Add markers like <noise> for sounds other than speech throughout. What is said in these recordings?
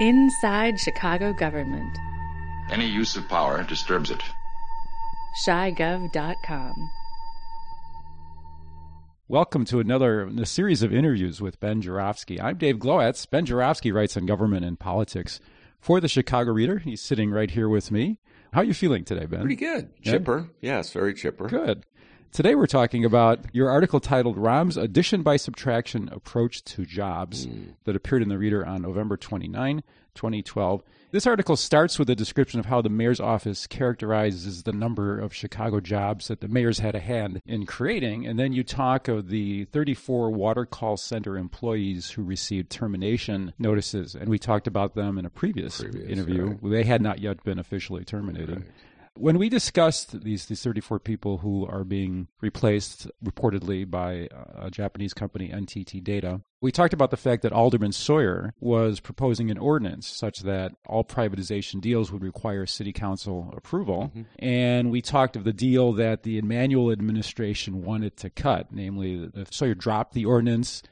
Inside Chicago Government. Any use of power disturbs it. ChiGov.com. Welcome to another a series of interviews with Ben Joravsky. I'm Dave Glowacz. Ben Joravsky writes on government and politics for the Chicago Reader. He's sitting right here with me. How are you feeling today, Ben? Pretty good. Yeah? Chipper. Yes, very chipper. Good. Today we're talking about your article titled Rahm's Addition by Subtraction Approach to Jobs hmm. that appeared in the Reader on November 29, 2012. This article starts with a description of how the mayor's office characterizes the number of Chicago jobs that the mayor's had a hand in creating, and then you talk of the 34 water call center employees who received termination notices, and we talked about them in a previous, Previous, interview. right. They had not yet been officially terminated. When we discussed these these 34 people who are being replaced reportedly by uh, a Japanese company NTT Data, we talked about the fact that Alderman Sawyer was proposing an ordinance such that all privatization deals would require city council approval. And we talked of the deal that the Emanuel administration wanted to cut, namely if Sawyer dropped the ordinance,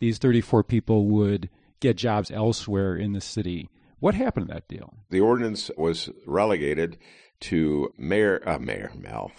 these 34 people would get jobs elsewhere in the city. What happened to that deal? The ordinance was relegated to Mayor uh, Mayor Mell.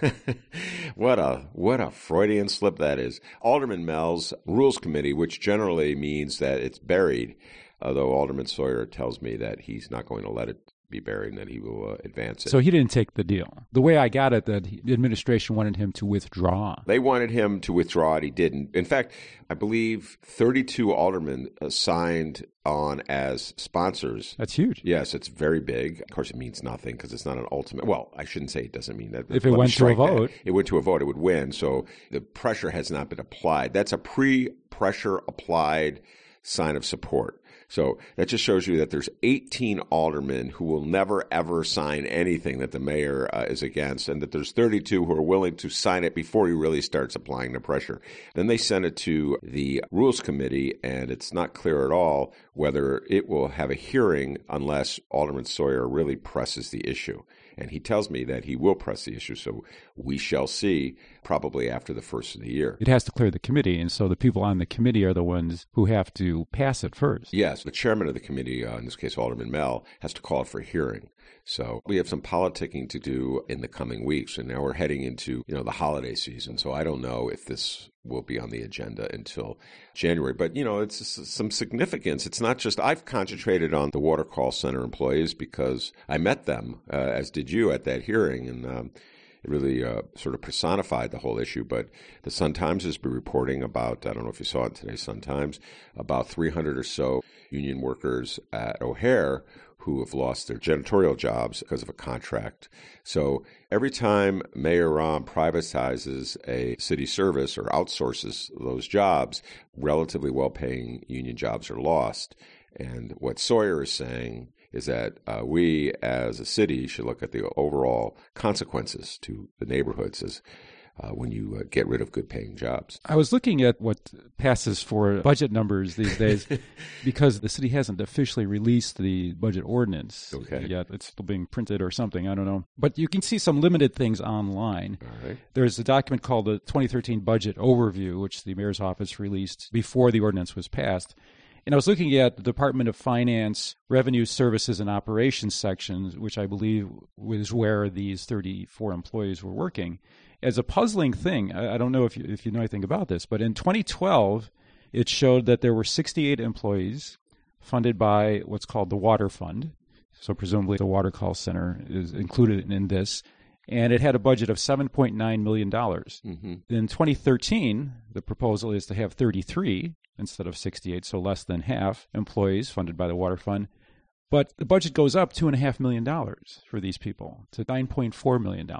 <laughs> what a what a Freudian slip that is. Alderman Mell's Rules Committee, which generally means that it's buried, although Alderman Sawyer tells me that he's not going to let it be buried and that he will uh, advance it. So he didn't take the deal. The way I got it, that the administration wanted him to withdraw. They wanted him to withdraw it. He didn't. In fact, I believe 32 aldermen uh, signed on as sponsors. That's huge. Yes, it's very big. Of course, it means nothing because it's not an ultimate. Well, I shouldn't say it doesn't mean that. If it Let went to a strike that. vote. it went to a vote, it would win. So the pressure has not been applied. That's a pre-pressure applied sign of support. So that just shows you that there's 18 aldermen who will never ever sign anything that the mayor uh, is against, and that there's 32 who are willing to sign it before he really starts applying the pressure. Then they send it to the Rules Committee, and it's not clear at all whether it will have a hearing unless Alderman Sawyer really presses the issue. And he tells me that he will press the issue, so we shall see probably after the first of the year. It has to clear the committee, and so the people on the committee are the ones who have to pass it first. Yes, the chairman of the committee, uh, in this case Alderman Mell, has to call for a hearing. So we have some politicking to do in the coming weeks, and now we're heading into you know the holiday season. So I don't know if this will be on the agenda until January, but you know it's some significance. It's not just I've concentrated on the water call center employees because I met them, uh, as did you at that hearing, and. Um, it really uh, sort of personified the whole issue. But the Sun Times has been reporting about, I don't know if you saw it today, Sun Times, about 300 or so union workers at O'Hare who have lost their janitorial jobs because of a contract. So every time Mayor Rahm privatizes a city service or outsources those jobs, relatively well paying union jobs are lost. And what Sawyer is saying is that uh, we as a city should look at the overall consequences to the neighborhoods as uh, when you uh, get rid of good paying jobs. I was looking at what passes for budget numbers these days <laughs> because the city hasn't officially released the budget ordinance Okay. yet. It's still being printed or something. I don't know. But you can see some limited things online. Right. There's a document called the 2013 Budget Overview, which the mayor's office released before the ordinance was passed. And I was looking at the Department of Finance Revenue Services and Operations sections, which I believe was where these 34 employees were working. As a puzzling thing, I, I don't know if you, if you know anything about this, but in 2012, it showed that there were 68 employees funded by what's called the Water Fund. So presumably the Water Call Center is included in this. And it had a budget of $7.9 million. Mm-hmm. In 2013, the proposal is to have 33 instead of 68, so less than half employees funded by the Water Fund. But the budget goes up $2.5 million for these people to $9.4 million.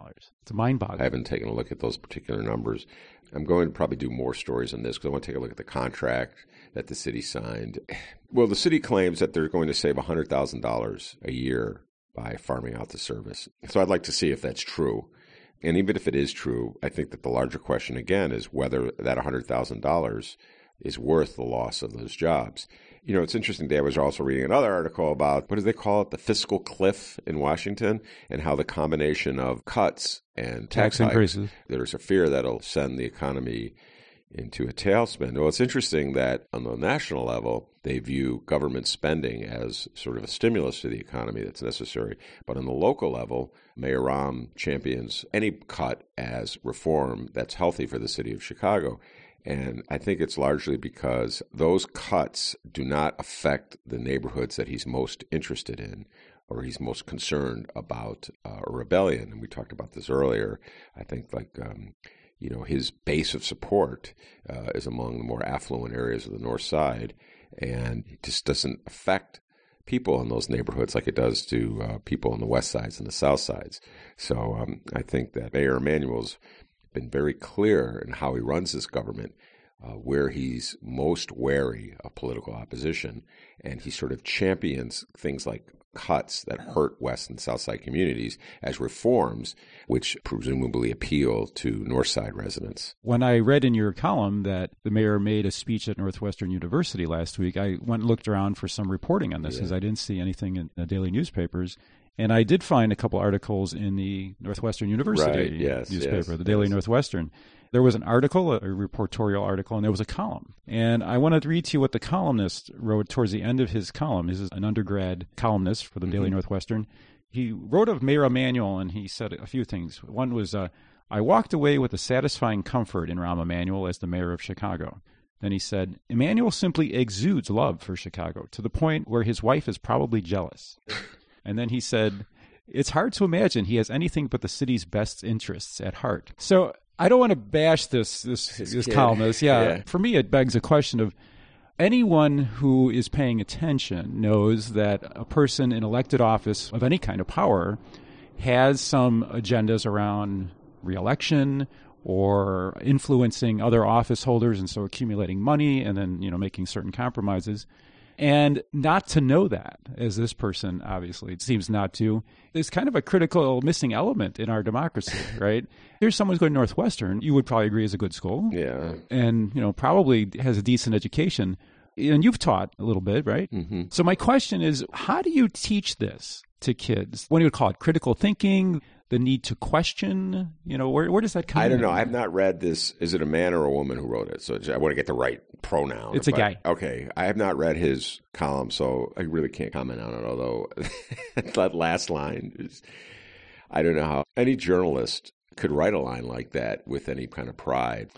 It's mind boggling. I haven't taken a look at those particular numbers. I'm going to probably do more stories on this because I want to take a look at the contract that the city signed. <sighs> Well, the city claims that they're going to save $100,000 a year by farming out the service. So I'd like to see if that's true. And even if it is true, I think that the larger question again is whether that $100,000 is worth the loss of those jobs. You know, it's interesting. Dad was also reading another article about what do they call it, the fiscal cliff in Washington, and how the combination of cuts and Tax tax, increases. there's a fear that'll send the economy into a tailspin. Well, it's interesting that on the national level, they view government spending as sort of a stimulus to the economy that's necessary. But on the local level, Mayor Rahm champions any cut as reform that's healthy for the city of Chicago. And I think it's largely because those cuts do not affect the neighborhoods that he's most interested in or he's most concerned about uh, a rebellion. And we talked about this earlier. I think, like, um, you know, his base of support uh, is among the more affluent areas of the North Side, and it just doesn't affect people in those neighborhoods like it does to uh, people on the West Sides and the South Sides. So um, I think that Mayor Emanuel's been very clear in how he runs this government. Uh, where he's most wary of political opposition, and he sort of champions things like cuts that hurt West and South Side communities as reforms, which presumably appeal to North Side residents. When I read in your column that the mayor made a speech at Northwestern University last week, I went and looked around for some reporting on this, because I didn't see anything in the daily newspapers. And I did find a couple articles in the Northwestern University right, yes, newspaper, yes, the Daily yes. Northwestern. There was an article, a reportorial article, and there was a column. And I wanted to read to you what the columnist wrote towards the end of his column. This is an undergrad columnist for the Mm-hmm. Daily Northwestern. He wrote of Mayor Emanuel, and he said a few things. One was, uh, I walked away with a satisfying comfort in Rahm Emanuel as the mayor of Chicago. Then he said, Emanuel simply exudes love for Chicago to the point where his wife is probably jealous. <laughs> And then he said, It's hard to imagine he has anything but the city's best interests at heart. So I don't want to bash this this, this kid. columnist. Yeah. Yeah. For me, it begs a question of anyone who is paying attention knows that a person in elected office of any kind of power has some agendas around reelection or influencing other office holders and so accumulating money and then you know making certain compromises and not to know that as this person obviously it seems not to is kind of a critical missing element in our democracy <laughs> right here's someone who's going to northwestern you would probably agree is a good school Yeah. and you know probably has a decent education and you've taught a little bit right Mm-hmm. so my question is how do you teach this to kids what do you call it critical thinking the need to question you know where, where does that come I don't in? know. I have not read this. Is it a man or a woman who wrote it? So I want to get the right pronoun. It's a guy. Okay. I have not read his column, so I really can't comment on it. Although <laughs> that last line is, I don't know how any journalist could write a line like that with any kind of pride.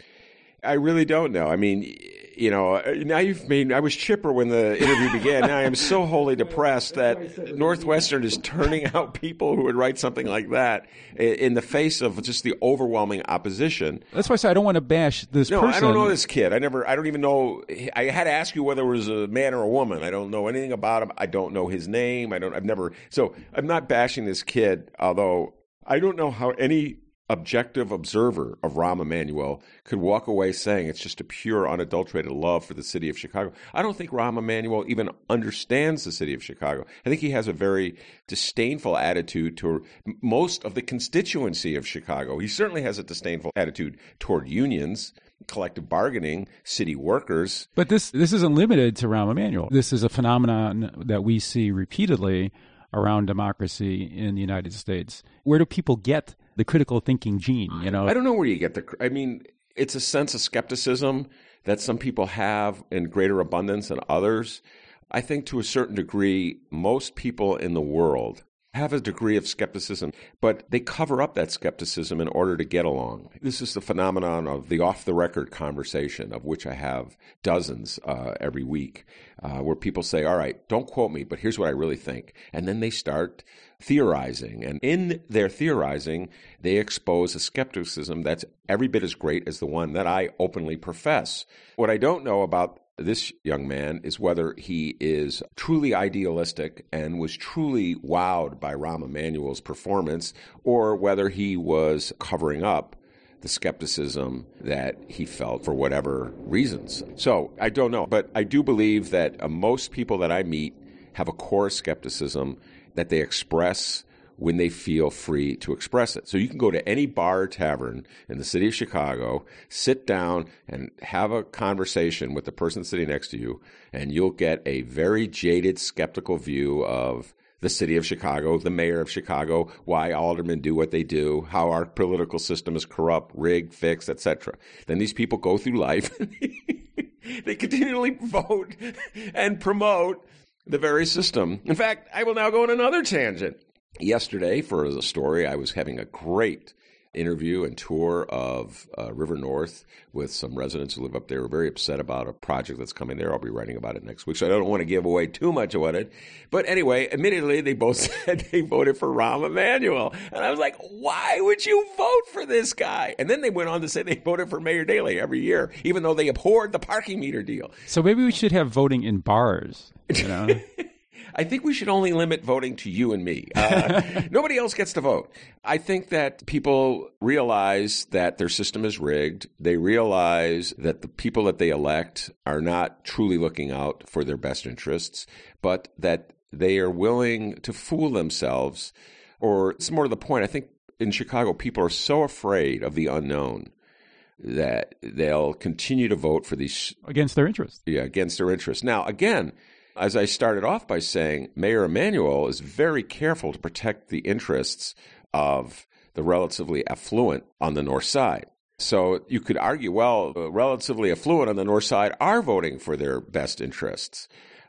I really don't know. I mean, you know, uh, now you've made. I was chipper when the interview began. Now I am so wholly depressed that Northwestern is turning out people who would write something like that in the face of just the overwhelming opposition. that's why i say i don't want to bash this No, person I don't know this kid. I never. I don't even know. I had to ask you whether it was a man or a woman. I don't know anything about him. I don't know his name. I don't. I've never. So I'm not bashing this kid. Although I don't know how any objective observer of Rahm Emanuel could walk away saying it's just a pure, unadulterated love for the city of Chicago. I don't think Rahm Emanuel even understands the city of Chicago. I think he has a very disdainful attitude toward most of the constituency of Chicago. He certainly has a disdainful attitude toward unions, collective bargaining, city workers. But this this isn't limited to Rahm Emanuel. This is a phenomenon that we see repeatedly around democracy in the United States. Where do people get the critical thinking gene? You know, I don't know where you get the. I mean, it's a sense of skepticism that some people have in greater abundance than others. I think to a certain degree, most people in the world have a degree of skepticism, but they cover up that skepticism in order to get along. This is the phenomenon of the off the record conversation, of which I have dozens uh, every week, uh, where people say, All right, don't quote me, but here's what I really think. And then they start theorizing. And in their theorizing, they expose a skepticism that's every bit as great as the one that I openly profess. What I don't know about this young man is whether he is truly idealistic and was truly wowed by Rahm Emanuel's performance, or whether he was covering up the skepticism that he felt for whatever reasons. So I don't know, but I do believe that uh, most people that I meet have a core skepticism that they express when they feel free to express it. So you can go to any bar or tavern in the city of Chicago, sit down and have a conversation with the person sitting next to you, and you'll get a very jaded, skeptical view of the city of Chicago, the mayor of Chicago, why aldermen do what they do, how our political system is corrupt, rigged, fixed, etc. Then these people go through life. <laughs> they continually vote and promote the very system. In fact, I will now go on another tangent. Yesterday, for the story, I was having a great interview and tour of uh, River North with some residents who live up there. We're very upset about a project that's coming there. I'll be writing about it next week, so I don't want to give away too much about it. But anyway, immediately they both <laughs> said they voted for Rahm Emanuel. And I was like, why would you vote for this guy? And then they went on to say they voted for Mayor Daley every year, even though they abhorred the parking meter deal. So maybe we should have voting in bars. You know? <laughs> I think we should only limit voting to you and me. Uh, <laughs> nobody else gets to vote. I think that people realize that their system is rigged. They realize that the people that they elect are not truly looking out for their best interests, but that they are willing to fool themselves. Or it's more to the point, I think in Chicago, people are so afraid of the unknown that they'll continue to vote for these against their interests. Yeah, against their interests. Now, again, as I started off by saying, Mayor Emanuel is very careful to protect the interests of the relatively affluent on the north side. So you could argue, well, the relatively affluent on the north side are voting for their best interests.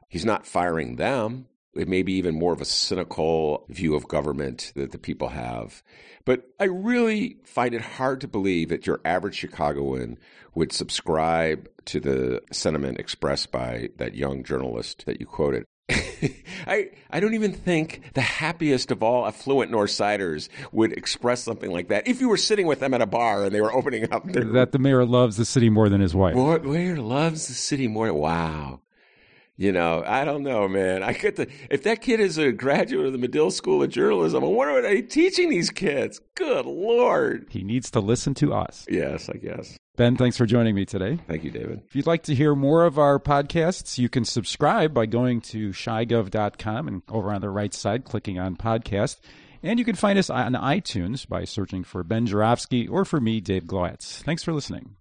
He's not firing them. It may be even more of a cynical view of government that the people have. But I really find it hard to believe that your average Chicagoan would subscribe to the sentiment expressed by that young journalist that you quoted. <laughs> I I don't even think the happiest of all affluent Northsiders would express something like that if you were sitting with them at a bar and they were opening up their that the mayor loves the city more than his wife. Mayor loves the city more. Wow. You know, I don't know, man. I get the if that kid is a graduate of the Medill School of Journalism, I wonder what are they teaching these kids. Good lord. He needs to listen to us. Yes, I guess. Ben, thanks for joining me today. Thank you, David. If you'd like to hear more of our podcasts, you can subscribe by going to chigov.com and over on the right side, clicking on podcast. And you can find us on iTunes by searching for Ben Joravsky or for me, Dave Glowacz. Thanks for listening.